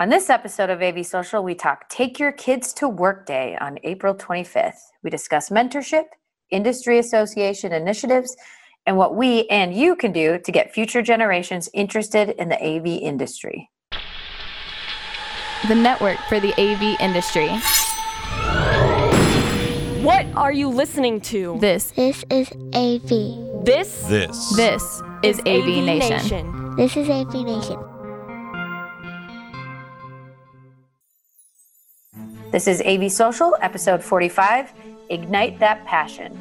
On this episode of AV Social, we talk Take Your Kids to Work Day on April 25th. We discuss mentorship, industry association initiatives, and what we and you can do to get future generations interested in the AV industry. The network for the AV industry. What are you listening to? This This is AV. This This. this is AV, Nation. This is AV Nation. This is AV Social, episode 45 Ignite That Passion.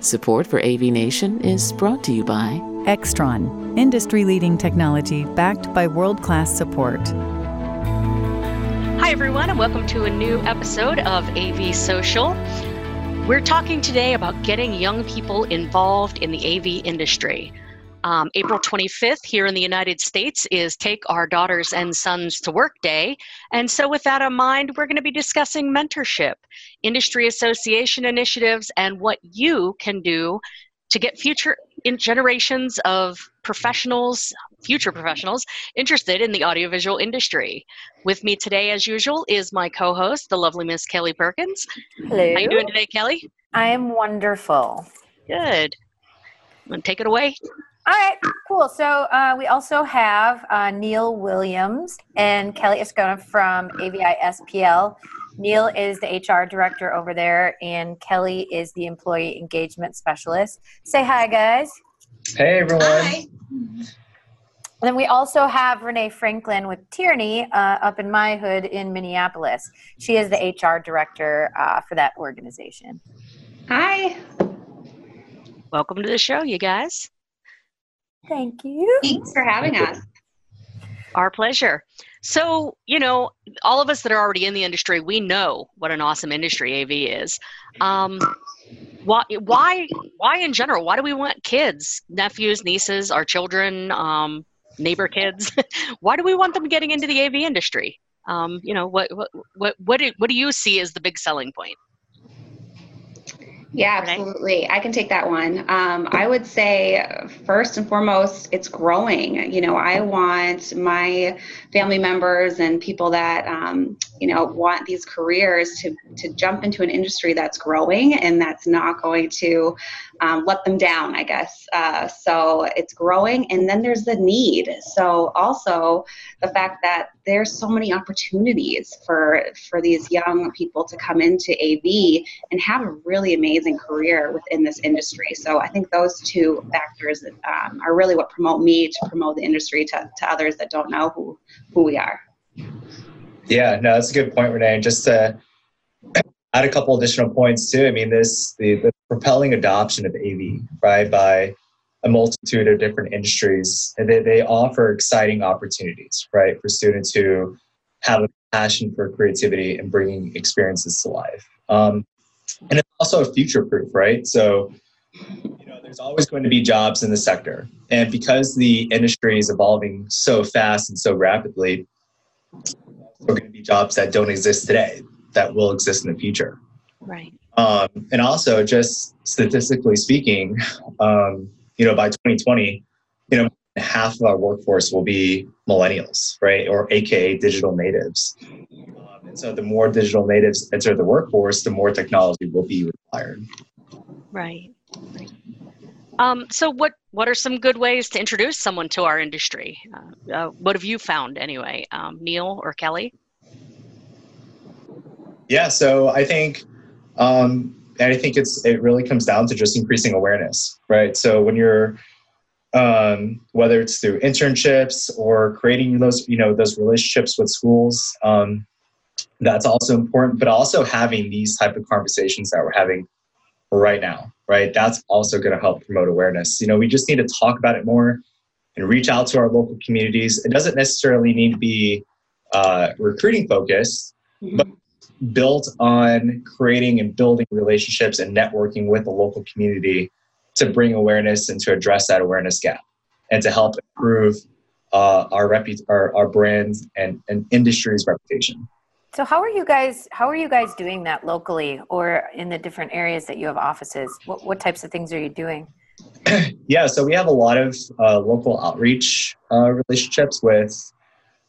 Support for AV Nation is brought to you by Extron, industry leading technology backed by world class support. Hi, everyone, and welcome to a new episode of AV Social. We're talking today about getting young people involved in the AV industry. Um, April 25th here in the United States is Take Our Daughters and Sons to Work Day. And so, with that in mind, we're going to be discussing mentorship, industry association initiatives, and what you can do to get future in generations of professionals, future professionals, interested in the audiovisual industry. With me today, as usual, is my co-host, the lovely Miss Kelly Perkins. Hello. How are you doing today, Kelly? I am wonderful. Good. Take it away? All right, cool. So uh, we also have uh, Neil Williams and Kelly Escona from AVI SPL. Neil is the HR director over there, and Kelly is the employee engagement specialist. Say hi, guys. Hey everyone. And then we also have Renee Franklin with Tierney uh, up in my hood in Minneapolis. She is the HR director uh, for that organization. Hi. Welcome to the show, you guys. Thank you. Thanks for having us. Our pleasure. So, you know, all of us that are already in the industry, we know what an awesome industry AV is. Um, why, why, why in general? Why do we want kids, nephews, nieces, our children, um, neighbor kids? why do we want them getting into the AV industry? Um, you know, what, what, what, what do, what do you see as the big selling point? Yeah, absolutely. I can take that one. Um, I would say, first and foremost, it's growing. You know, I want my family members and people that, um, you know, want these careers to, to jump into an industry that's growing and that's not going to um, let them down, I guess. Uh, so it's growing. And then there's the need. So also the fact that there's so many opportunities for, for these young people to come into AV and have a really amazing career within this industry. So I think those two factors um, are really what promote me to promote the industry to, to others that don't know who, who we are. Yeah, no, that's a good point, Renee. Just to add a couple additional points too. I mean, this the, the propelling adoption of AV, right, by a multitude of different industries, and they, they offer exciting opportunities, right, for students who have a passion for creativity and bringing experiences to life. Um, and it's also a future proof, right? So, you know, there's always going to be jobs in the sector. And because the industry is evolving so fast and so rapidly, there are going to be jobs that don't exist today that will exist in the future. Right. Um, and also, just statistically speaking, um, you know, by 2020, you know, half of our workforce will be millennials, right, or AKA digital natives. Um, and so, the more digital natives enter the workforce, the more technology will be required. Right. right. Um, so, what what are some good ways to introduce someone to our industry? Uh, uh, what have you found, anyway, um, Neil or Kelly? Yeah, so I think, um, and I think it's it really comes down to just increasing awareness, right? So when you're um, whether it's through internships or creating those you know those relationships with schools, um, that's also important. But also having these type of conversations that we're having right now, right? That's also going to help promote awareness. You know, we just need to talk about it more and reach out to our local communities. It doesn't necessarily need to be uh, recruiting focused, but built on creating and building relationships and networking with the local community to bring awareness and to address that awareness gap and to help improve uh, our, repu- our our brand and, and industry's reputation. So how are you guys how are you guys doing that locally or in the different areas that you have offices? What what types of things are you doing? yeah, so we have a lot of uh, local outreach uh, relationships with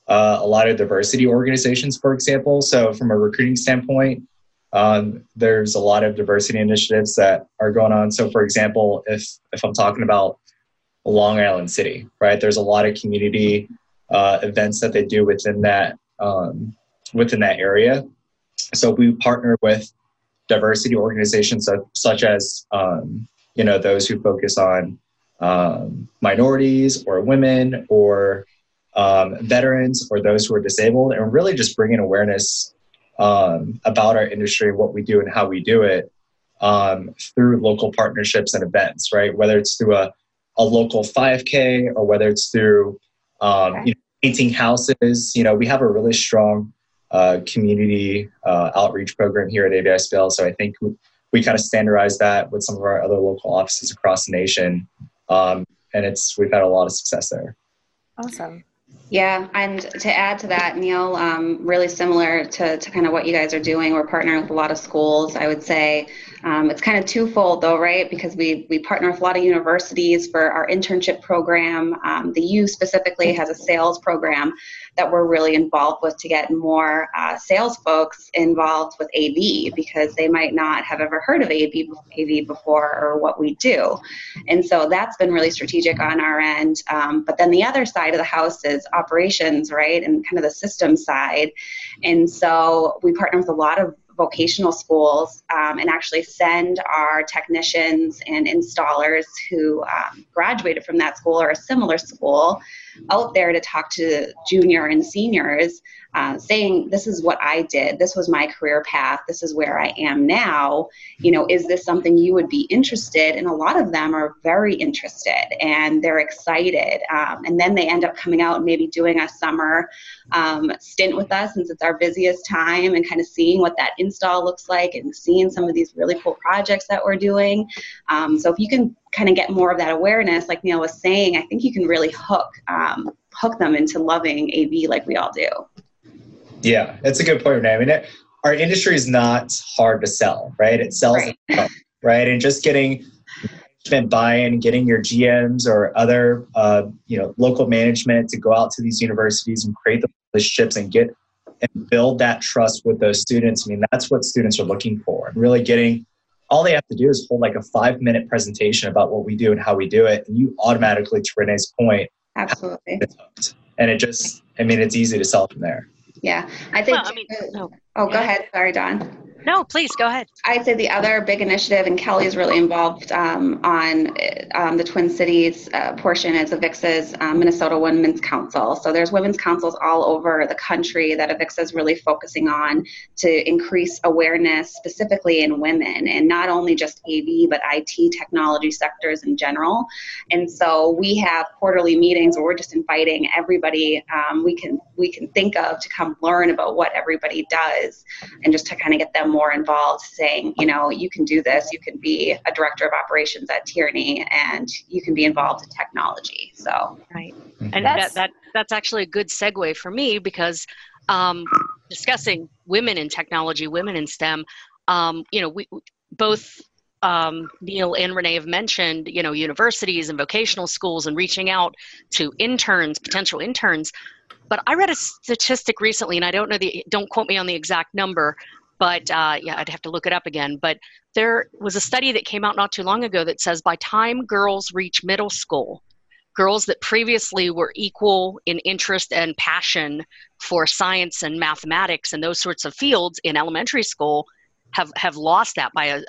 uh, a lot of diversity organizations, for example. So, from a recruiting standpoint, um, there's a lot of diversity initiatives that are going on. So, for example, if if I'm talking about Long Island City, right, there's a lot of community uh, events that they do within that um, within that area. So, we partner with diversity organizations such, as um, you know those who focus on um, minorities or women or um, veterans or those who are disabled, and really just bringing awareness um, about our industry, what we do, and how we do it um, through local partnerships and events, right? Whether it's through a, a local 5K or whether it's through um, you know, painting houses. You know, we have a really strong uh, community uh, outreach program here at AVISPL. So I think we, we kind of standardize that with some of our other local offices across the nation. Um, and it's we've had a lot of success there. Awesome. Yeah, and to add to that, Neil, um, really similar to, to kind of what you guys are doing, we're partnering with a lot of schools. I would say um, it's kind of twofold though, right? Because we, we partner with a lot of universities for our internship program. Um, the U specifically has a sales program that we're really involved with to get more uh, sales folks involved with AV because they might not have ever heard of AV, AV before or what we do. And so that's been really strategic on our end. Um, but then the other side of the house is operations, right? And kind of the system side. And so we partner with a lot of vocational schools um, and actually send our technicians and installers who um, graduated from that school or a similar school out there to talk to junior and seniors uh, saying this is what i did. This was my career path. This is where i am now. You know is this something you would be interested and a lot of them are very interested and they're excited um, and then they end up coming out and maybe doing a summer um, stint with us since it's our busiest time and kind of seeing what that install looks like and seeing some of these really cool projects that we're doing. Um, so if you can kind of get more of that awareness, like Neil was saying, I think you can really hook um, hook them into loving AV like we all do. Yeah, that's a good point, Renee. I mean, it, our industry is not hard to sell, right? It sells, right? Itself, right? And just getting management buy-in, getting your GMs or other, uh, you know, local management to go out to these universities and create the relationships and get and build that trust with those students. I mean, that's what students are looking for. And really getting all they have to do is hold like a five minute presentation about what we do and how we do it. And you automatically, to Renee's point, absolutely. And it just, I mean, it's easy to sell from there. Yeah. I think, well, I mean, oh, oh, go ahead. Sorry, Dawn. No, please go ahead. I'd say the other big initiative, and Kelly's really involved um, on um, the Twin Cities uh, portion, is AVIXA's um, Minnesota Women's Council. So there's women's councils all over the country that AVIXA is really focusing on to increase awareness specifically in women, and not only just AV, but IT technology sectors in general. And so we have quarterly meetings where we're just inviting everybody um, we can we can think of to come learn about what everybody does, and just to kind of get them more involved saying, you know, you can do this, you can be a director of operations at Tierney and you can be involved in technology. So right. And that's, that, that that's actually a good segue for me because um, discussing women in technology, women in STEM, um, you know, we both um, Neil and Renee have mentioned, you know, universities and vocational schools and reaching out to interns, potential interns. But I read a statistic recently, and I don't know the, don't quote me on the exact number, but uh, yeah, I'd have to look it up again. But there was a study that came out not too long ago that says by time girls reach middle school, girls that previously were equal in interest and passion for science and mathematics and those sorts of fields in elementary school have, have lost that by a,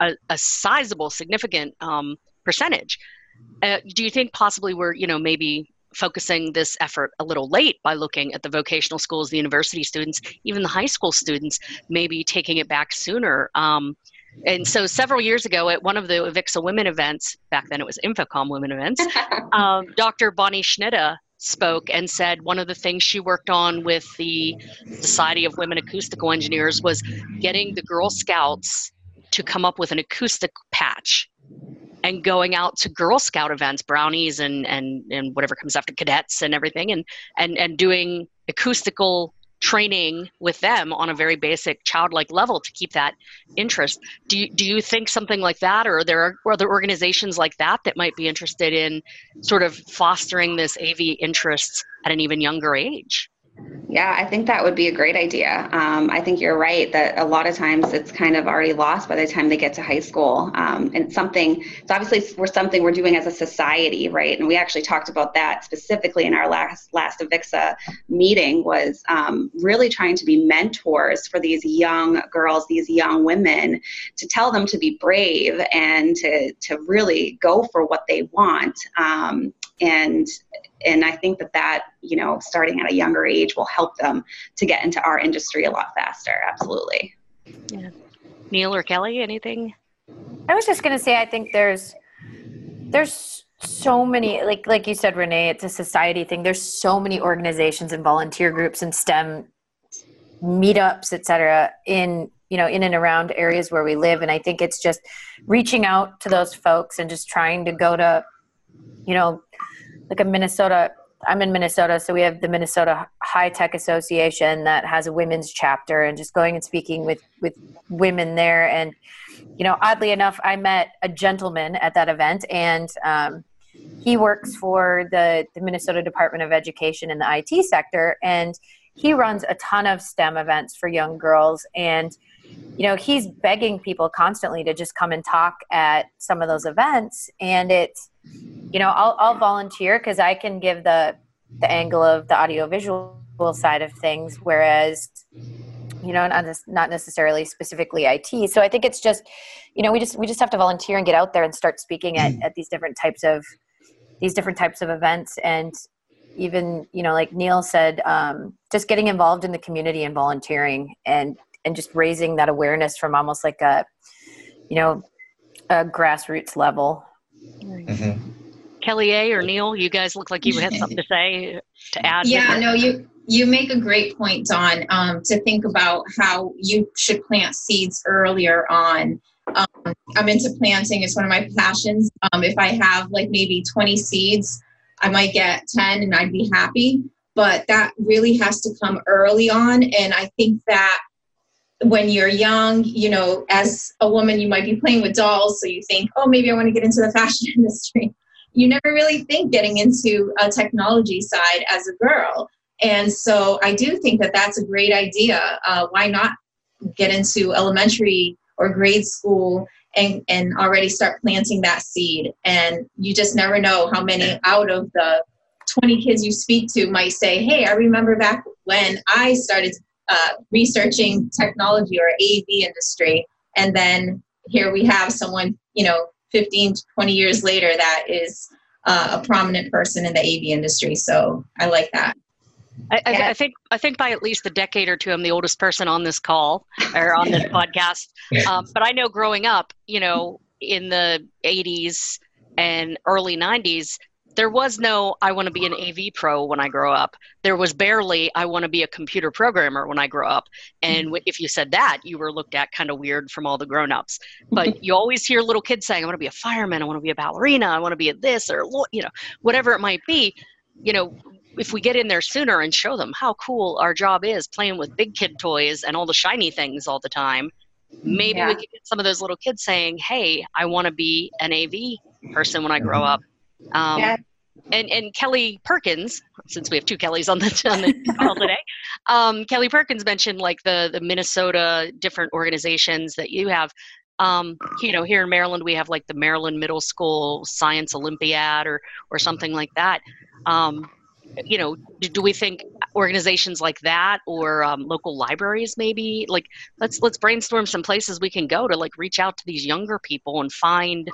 a, a sizable, significant um, percentage. Uh, do you think possibly we're, you know, maybe focusing this effort a little late by looking at the vocational schools, the university students, even the high school students, maybe taking it back sooner. Um, and so several years ago at one of the AVIXA Women events, back then it was InfoComm Women events, um, Dr. Bonnie Schnitta spoke and said one of the things she worked on with the Society of Women Acoustical Engineers was getting the Girl Scouts to come up with an acoustic patch and going out to Girl Scout events, brownies and and and whatever comes after cadets and everything, and and and doing acoustical training with them on a very basic childlike level to keep that interest. Do you, do you think something like that, or are there are other organizations like that that might be interested in sort of fostering this AV interest at an even younger age? Yeah, I think that would be a great idea. Um, I think you're right that a lot of times it's kind of already lost by the time they get to high school. Um, and something, it's obviously we're something we're doing as a society, right? And we actually talked about that specifically in our last last Avixa meeting was um, really trying to be mentors for these young girls, these young women, to tell them to be brave and to to really go for what they want. Um, and and I think that that you know starting at a younger age will help them to get into our industry a lot faster. Absolutely. Yeah. Neil or Kelly, anything? I was just going to say I think there's there's so many like like you said Renee it's a society thing there's so many organizations and volunteer groups and STEM meetups etc in you know in and around areas where we live and I think it's just reaching out to those folks and just trying to go to you know like a Minnesota. I'm in Minnesota, so we have the Minnesota High Tech Association that has a women's chapter, and just going and speaking with with women there. And you know, oddly enough, I met a gentleman at that event, and um, he works for the the Minnesota Department of Education in the IT sector, and he runs a ton of STEM events for young girls and you know he's begging people constantly to just come and talk at some of those events and it's you know i'll, I'll volunteer because i can give the the angle of the audiovisual side of things whereas you know not, not necessarily specifically it so i think it's just you know we just we just have to volunteer and get out there and start speaking at, at these different types of these different types of events. And even you know like neil said um, just getting involved in the community and volunteering and and just raising that awareness from almost like a you know a grassroots level mm-hmm. kelly a or neil you guys look like you had something to say to add yeah no you you make a great point Dawn um, to think about how you should plant seeds earlier on. Um, i'm into planting it's one of my passions. Um, if i have like maybe 20 seeds i might get 10 and i'd be happy. But that really has to come early on and i think that when you're young, you know, as a woman, you might be playing with dolls, so you think, oh, maybe I want to get into the fashion industry. You never really think getting into a technology side as a girl. And so I do think that that's a great idea. Uh, why not get into elementary or grade school and, and already start planting that seed? And you just never know how many out of the 20 kids you speak to might say, hey, I remember back when I started uh, researching technology or AV industry. And then here we have someone, you know, 15, 20 years later that is uh, a prominent person in the AV industry. So I like that. I, I, I, think I think by at least a decade or two, I'm the oldest person on this call or on this podcast. Um, but I know growing up, you know, in the 80s and early 90s, there was no i want to be an av pro when i grow up. There was barely i want to be a computer programmer when i grow up. And mm-hmm. if you said that you were looked at kind of weird from all the grown-ups. But you always hear little kids saying i want to be a fireman i want to be a ballerina i want to be a this or you know whatever it might be you know if we get in there sooner and show them how cool our job is playing with big kid toys and all the shiny things all the time maybe yeah. we could get some of those little kids saying hey i want to be an av person when i grow up um, yeah. And and Kelly Perkins, since we have two Kellys on the on the call today, um, Kelly Perkins mentioned like the the Minnesota different organizations that you have. Um, you know, here in Maryland, we have like the Maryland Middle School Science Olympiad or or something like that. Um, you know, do, do, we think organizations like that or um, local libraries maybe like let's let's brainstorm some places we can go to like reach out to these younger people and find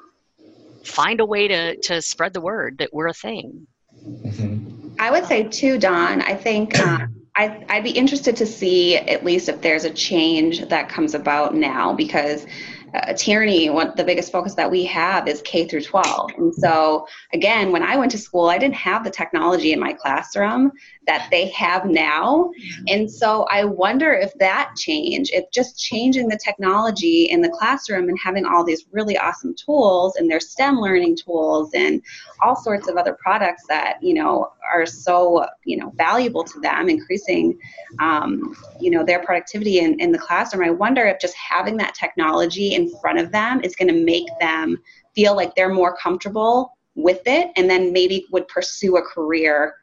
find a way to to spread the word that we're a thing. Mm-hmm. I would say too, Dawn. I think um, I, I'd be interested to see at least if there's a change that comes about now because uh, Tierney, what the biggest focus that we have is K through 12. And so, again, when I went to school, I didn't have the technology in my classroom that they have now. And so, I wonder if that change, if just changing the technology in the classroom and having all these really awesome tools and their STEM learning tools and all sorts of other products that, you know, are so, you know, valuable to them, increasing, um, you know, their productivity in, in the classroom. I wonder if just having that technology in front of them is going to make them feel like they're more comfortable with it and then maybe would pursue a career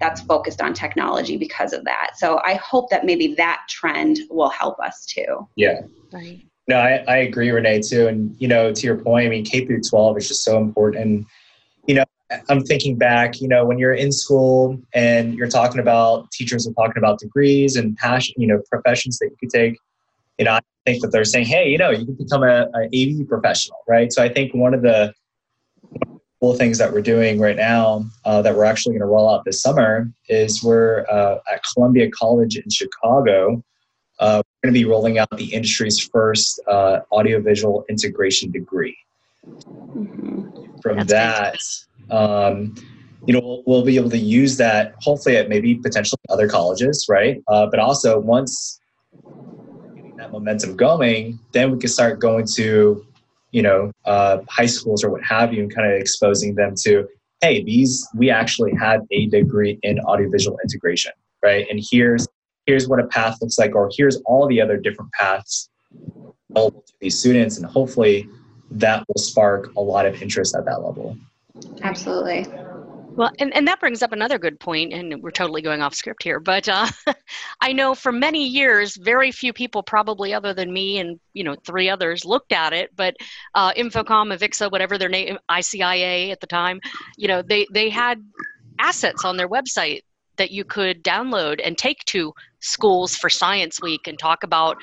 that's focused on technology because of that. So I hope that maybe that trend will help us too. Yeah. Right. No, I, I agree, Renee, too. And, you know, to your point, I mean, K through 12 is just so important. And, you know, I'm thinking back, you know, when you're in school and you're talking about teachers are talking about degrees and passion, you know, professions that you could take. You know, I think that they're saying, hey, you know, you can become a, a AV professional, right? So I think one of the cool things that we're doing right now uh, that we're actually going to roll out this summer is we're uh, at Columbia College in Chicago. Uh, we're going to be rolling out the industry's first uh, audiovisual integration degree. Mm-hmm. From That's that, um, you know, we'll, we'll, be able to use that hopefully at maybe potentially other colleges, right? Uh, but also once getting that momentum going, then we can start going to you know uh, high schools or what have you and kind of exposing them to hey these we actually have a degree in audiovisual integration right and here's here's what a path looks like or here's all the other different paths to these students and hopefully that will spark a lot of interest at that level Absolutely. Well, and, and that brings up another good point, and we're totally going off script here. But uh, I know for many years, very few people, probably other than me and you know three others, looked at it. But uh, InfoComm, Avixa, whatever their name, ICIA at the time, you know, they they had assets on their website that you could download and take to schools for Science Week and talk about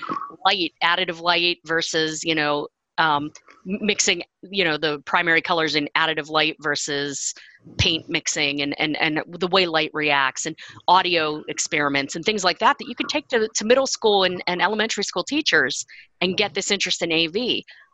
light, additive light versus you know um, mixing you know the primary colors in additive light versus paint mixing and, and and the way light reacts and audio experiments and things like that that you could take to, to middle school and, and elementary school teachers and get this interest in av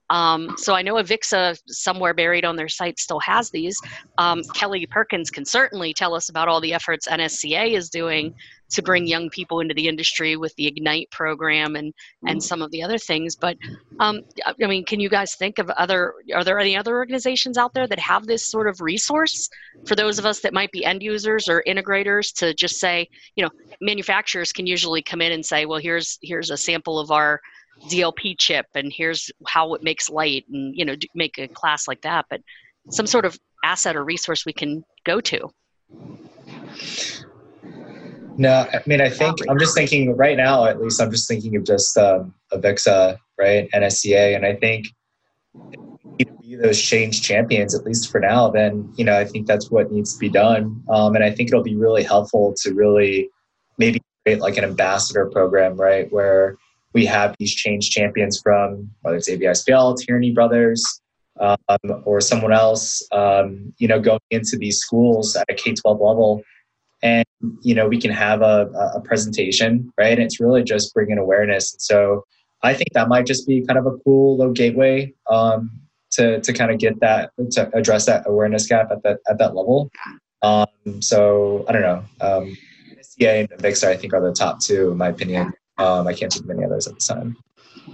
um, so I know Avixa somewhere buried on their site still has these. Um, Kelly Perkins can certainly tell us about all the efforts NSCA is doing to bring young people into the industry with the Ignite program and and some of the other things. But um, I mean, can you guys think of other? Are there any other organizations out there that have this sort of resource for those of us that might be end users or integrators to just say, you know, manufacturers can usually come in and say, well, here's here's a sample of our DLP chip and here's how it makes light and you know make a class like that but some sort of asset or resource we can go to. No i mean i think i'm just thinking right now at least i'm just thinking of just um, avixa right nsca and i think be those change champions at least for now then you know i think that's what needs to be done. Um, and i think it'll be really helpful to really maybe create like an ambassador program right where we have these change champions from whether it's AVISPL, Tierney Brothers, um, or someone else, um, you know, going into these schools at a K 12 level. And, you know, we can have a, a presentation, right? And it's really just bringing awareness. And so I think that might just be kind of a cool little gateway um, to, to kind of get that, to address that awareness gap at that, at that level. Um, so I don't know. Um, and Avixa, I think, are the top two, in my opinion. Um, I can't think of any others at the time.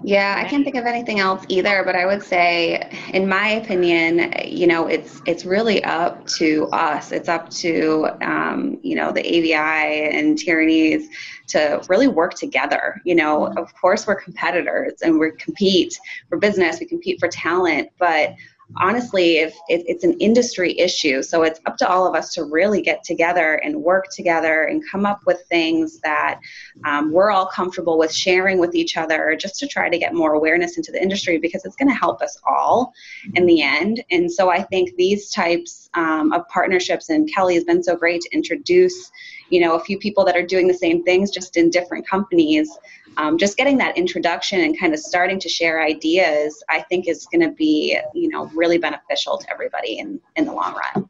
Yeah, I can't think of anything else either, but I would say in my opinion, you know, it's it's really up to us. It's up to um, you know, the AVI and Tierneys to really work together. You know, of course we're competitors and we compete for business, we compete for talent, but honestly, if, if it's an industry issue, so it's up to all of us to really get together and work together and come up with things that um, we're all comfortable with sharing with each other just to try to get more awareness into the industry because it's going to help us all in the end. And so I think these types um, of partnerships, and Kelly has been so great to introduce, you know, a few people that are doing the same things just in different companies um, just getting that introduction and kind of starting to share ideas, I think is going to be, you know, really beneficial to everybody in, in the long run.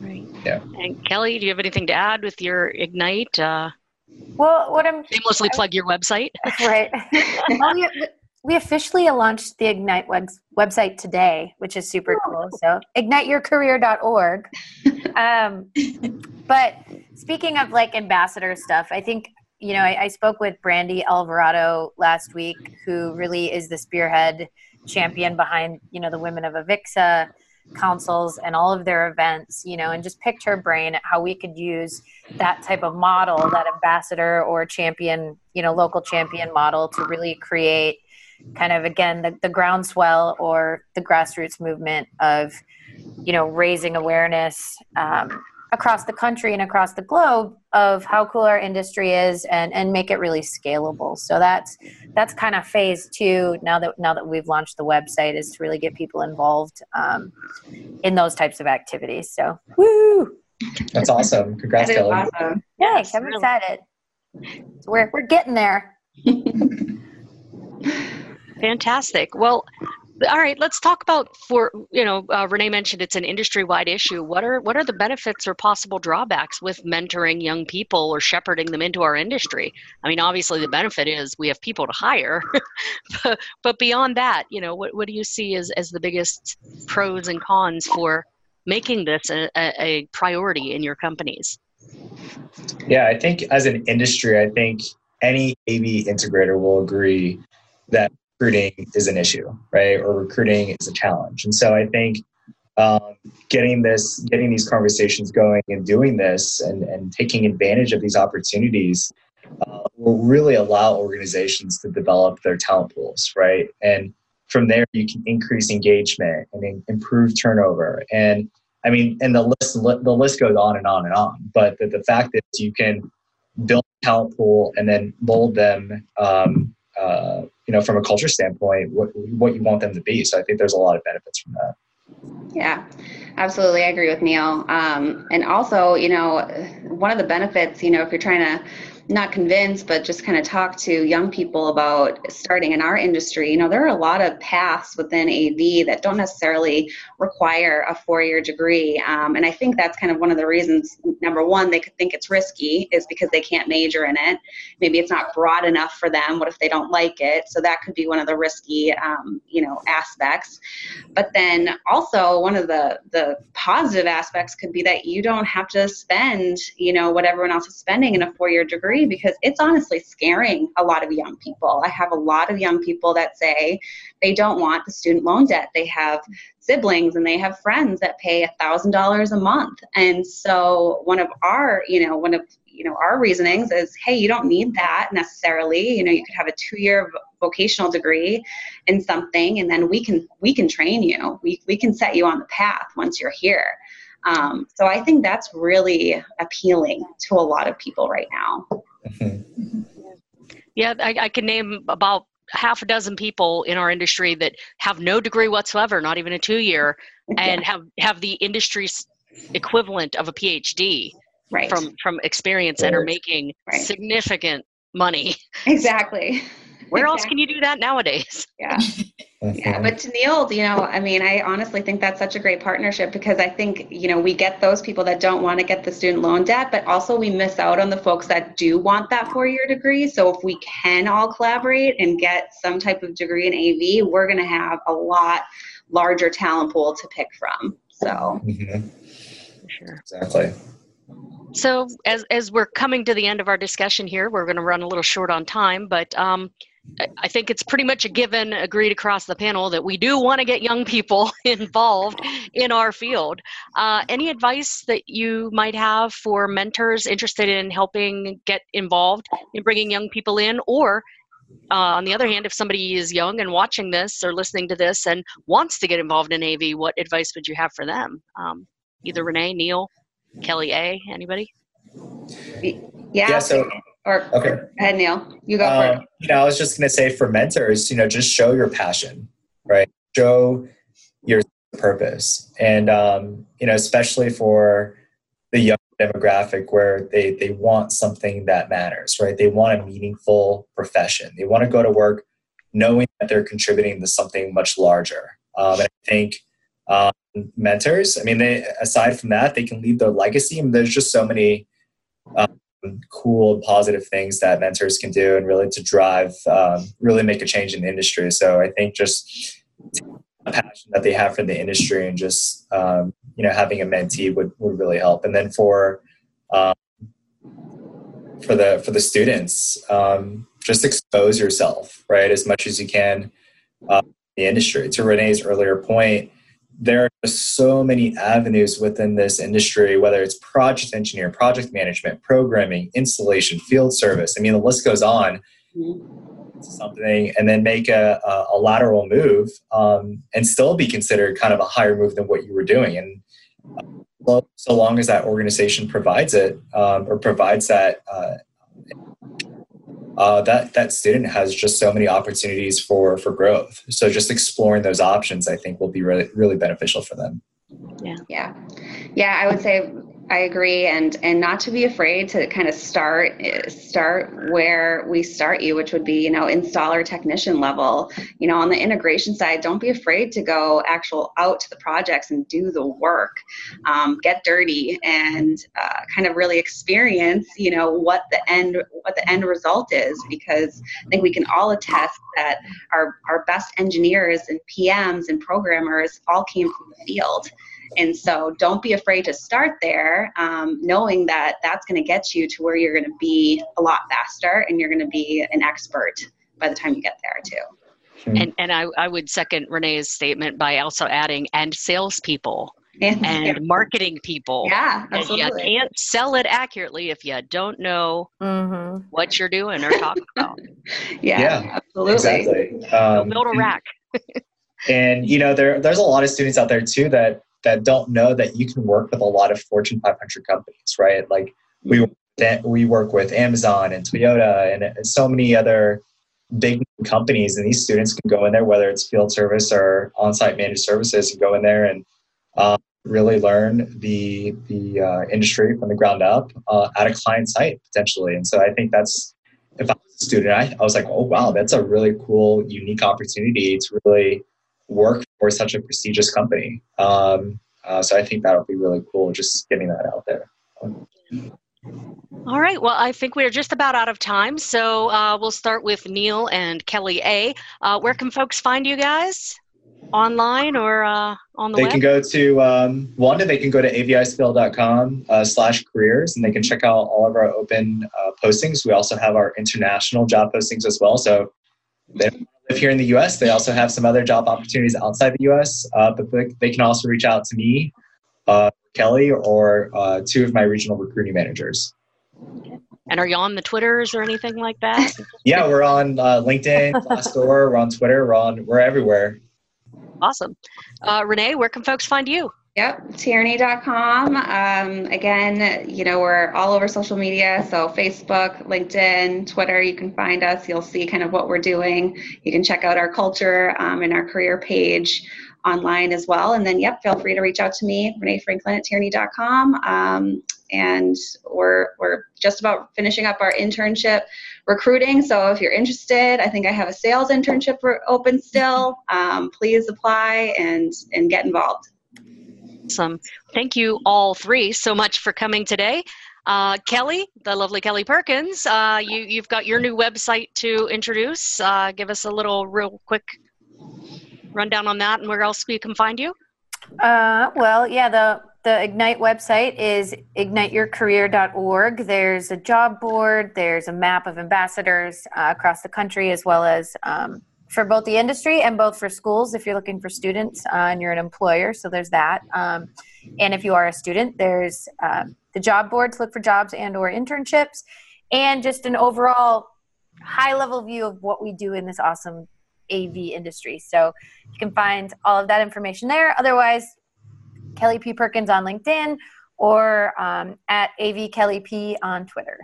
Right. Yeah. And Kelly, do you have anything to add with your Ignite? Uh, well, what I'm shamelessly plug your website. right. we, we officially launched the Ignite web, website today, which is super cool. So igniteyourcareer.org. Um, but speaking of like ambassador stuff, I think you know, I, I, spoke with Brandy Alvarado last week, who really is the spearhead champion behind, you know, the Women of Avixa councils and all of their events, you know, and just picked her brain at how we could use that type of model, that ambassador or champion, you know, local champion model to really create kind of, again, the, the groundswell or the grassroots movement of, you know, raising awareness um, across the country and across the globe of how cool our industry is and and make it really scalable so that's that's kind of phase two now that now that we've launched the website is to really get people involved um, in those types of activities so woo That's awesome. Congrats, That is Kelly. awesome. Thanks. I'm really. excited. So we're we're getting there. Fantastic. Well, all right. Let's talk about for you know uh, Renee mentioned it's an industry-wide issue. What are what are the benefits or possible drawbacks with mentoring young people or shepherding them into our industry? I mean, obviously the benefit is we have people to hire, but, but beyond that, you know, what what do you see as as the biggest pros and cons for making this a, a, priority in your companies? Yeah, I think as an industry, I think any AV integrator will agree that recruiting is an issue, right? Or recruiting is a challenge. And so I think um, getting this, getting these conversations going and doing this and, and taking advantage of these opportunities uh, will really allow organizations to develop their talent pools, right? And from there, you can increase engagement and in- improve turnover. And I mean, and the list the list goes on and on and on. But the, the fact is, you can build a talent pool and then mold them, um, uh, you know, from a culture standpoint, what what you want them to be. So I think there's a lot of benefits from that. Yeah, absolutely. I agree with Neil. Um, and also, you know, one of the benefits, you know, if you're trying to not convince, but just kind of talk to young people about starting in our industry, you know, there are a lot of paths within AV that don't necessarily require a four year degree. Um, and I think that's kind of one of the reasons, number one, they could think it's risky is because they can't major in it. Maybe it's not broad enough for them. What if they don't like it? So that could be one of the risky, um, you know, aspects. But then also one of the, the positive aspects could be that you don't have to spend, you know, what everyone else is spending in a four year degree because it's honestly scaring a lot of young people. I have a lot of young people that say they don't want the student loan debt. They have siblings and they have friends that pay a thousand dollars a month. And so one of our, you know, one of you know our reasonings is hey you don't need that necessarily you know you could have a two year vocational degree in something and then we can we can train you we, we can set you on the path once you're here um, so i think that's really appealing to a lot of people right now. Yeah, I, I can name about half a dozen people in our industry that have no degree whatsoever, not even a two year, and have have the industry's equivalent of a PhD right. from from experience and are making Right. significant money. exactly Where else can you do that nowadays? yeah Yeah, Mhm. but to Neil, you know, I mean, I honestly think that's such a great partnership because I think, you know, we get those people that don't want to get the student loan debt, but also we miss out on the folks that do want that four year degree. So if we can all collaborate and get some type of degree in AV, we're going to have a lot larger talent pool to pick from. So, Mhm. Sure. Exactly. So as as we're coming to the end of our discussion here, we're going to run a little short on time, but um, I- I think it's pretty much a given, agreed across the panel that we do want to get young people involved in our field. Uh, any advice that you might have for mentors interested in helping get involved in bringing young people in, or uh, on the other hand, if somebody is young and watching this or listening to this and wants to get involved in AV, what advice would you have for them? Um, either Renee, Neil, Kelly A, anybody? yeah. Yeah. So or okay. go ahead, Neil. You go for Um, you know, I was just going to say for mentors, you know, just show your passion, right? Show your purpose, and um, you know, especially for the young demographic where they they want something that matters, right? They want a meaningful profession. They want to go to work knowing that they're contributing to something much larger. Um, and I think um, mentors, I mean, they aside from that, they can leave their legacy. And there's just so many um, cool and positive things that mentors can do and really to drive um, really make a change in the industry. So i think just the passion that they have for the industry and just um, you know having a mentee would, would really help. And then for um, for the for the students um, just expose yourself right as much as you can uh, the industry. To renee's earlier point there are so many avenues within this industry, whether it's project engineer, project management, programming, installation, field service. I mean, the list goes on. Something and then make a, a, a lateral move um, and still be considered kind of a higher move than what you were doing. And uh, so, so long as that organization provides it um, or provides that uh, uh, that that student has just so many opportunities for for growth. So just exploring those options, I think, will be really really beneficial for them. Yeah, yeah, yeah. I would say I agree, and and not to be afraid to kind of start start where we start you, which would be you know installer technician level. You know, on the integration side, don't be afraid to go actual out to the projects and do the work, um, get dirty, and uh, kind of really experience you know what the end what the end result is. Because I think we can all attest that our our best engineers and PMs and programmers all came from the field and so don't be afraid to start there, um, knowing that that's going to get you to where you're going to be a lot faster and you're going to be an expert by the time you get there too. And, and I, I would second Renee's statement by also adding and salespeople and, and marketing people. Yeah, absolutely. And you can't sell it accurately if you don't know mm-hmm. what you're doing or talking about. yeah, yeah, absolutely. Exactly. Um, build a rack. and you know, there there's a lot of students out there too that that don't know that you can work with a lot of Fortune 500 companies, right? Like we we work with Amazon and Toyota and so many other big companies, and these students can go in there, whether it's field service or on-site managed services, and go in there and um, really learn the the uh, industry from the ground up uh, at a client site potentially. And so I think that's if I was a student, I, I was like, oh wow, that's a really cool, unique opportunity to really work for such a prestigious company. Um, uh, so I think that'll be really cool, just getting that out there. All right. Well, I think we're just about out of time. So uh, we'll start with Neil and Kelly A. Uh, where can folks find you guys? Online or uh, on the they web? can go to um, one they can go to avispl.com uh, slash careers and they can check out all of our open uh, postings we also have our international job postings as well so they live here in the US. They also have some other job opportunities outside the US, uh, but they can also reach out to me, uh, Kelly, or uh, two of my regional recruiting managers. And are you on the Twitters or anything like that? yeah, we're on uh, LinkedIn, Glassdoor, we're on Twitter, we're on, we're everywhere. Awesome. Uh, Renee, where can folks find you? Yep, tierney.com. Um, again, you know, we're all over social media. So, Facebook, LinkedIn, Twitter, you can find us. You'll see kind of what we're doing. You can check out our culture um, and our career page online as well. And then, yep, feel free to reach out to me, Renee Franklin at tierney.com. Um, and we're, we're just about finishing up our internship recruiting. So, if you're interested, I think I have a sales internship open still. Um, please apply and, and get involved. Awesome. Thank you all three so much for coming today. Uh, Kelly, the lovely Kelly Perkins, uh, you, you've got your new website to introduce. Uh, give us a little real quick rundown on that and where else we can find you. Uh, well, yeah, the, the Ignite website is igniteyourcareer.org. There's a job board, there's a map of ambassadors uh, across the country, as well as um, for both the industry and both for schools if you're looking for students uh, and you're an employer so there's that. Um, and if you are a student there's um, the job board to look for jobs and or internships and just an overall high level view of what we do in this awesome av industry. So you can find all of that information there. Otherwise kelly p. Perkins on linkedin or um, at av kelly p on twitter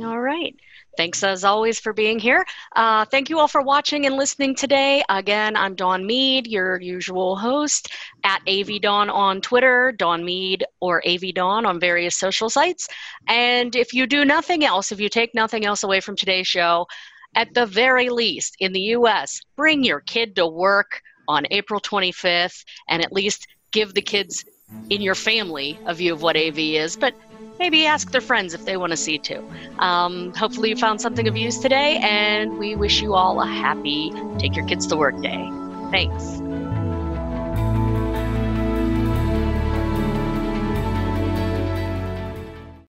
all right Thanks as always for being here. Uh, thank you all for watching and listening today. Again, I'm Dawn Mead, your usual host at AV Dawn on Twitter, Dawn Mead or AV Dawn on various social sites. And if you do nothing else, if you take nothing else away from today's show, at the very least in the US, bring your kid to work on April 25th and at least give the kids in your family a view of what AV is. But maybe ask their friends if they want to see too. Um, hopefully, you found something of use today, and we wish you all a happy Take Your Kids to Work Day. Thanks.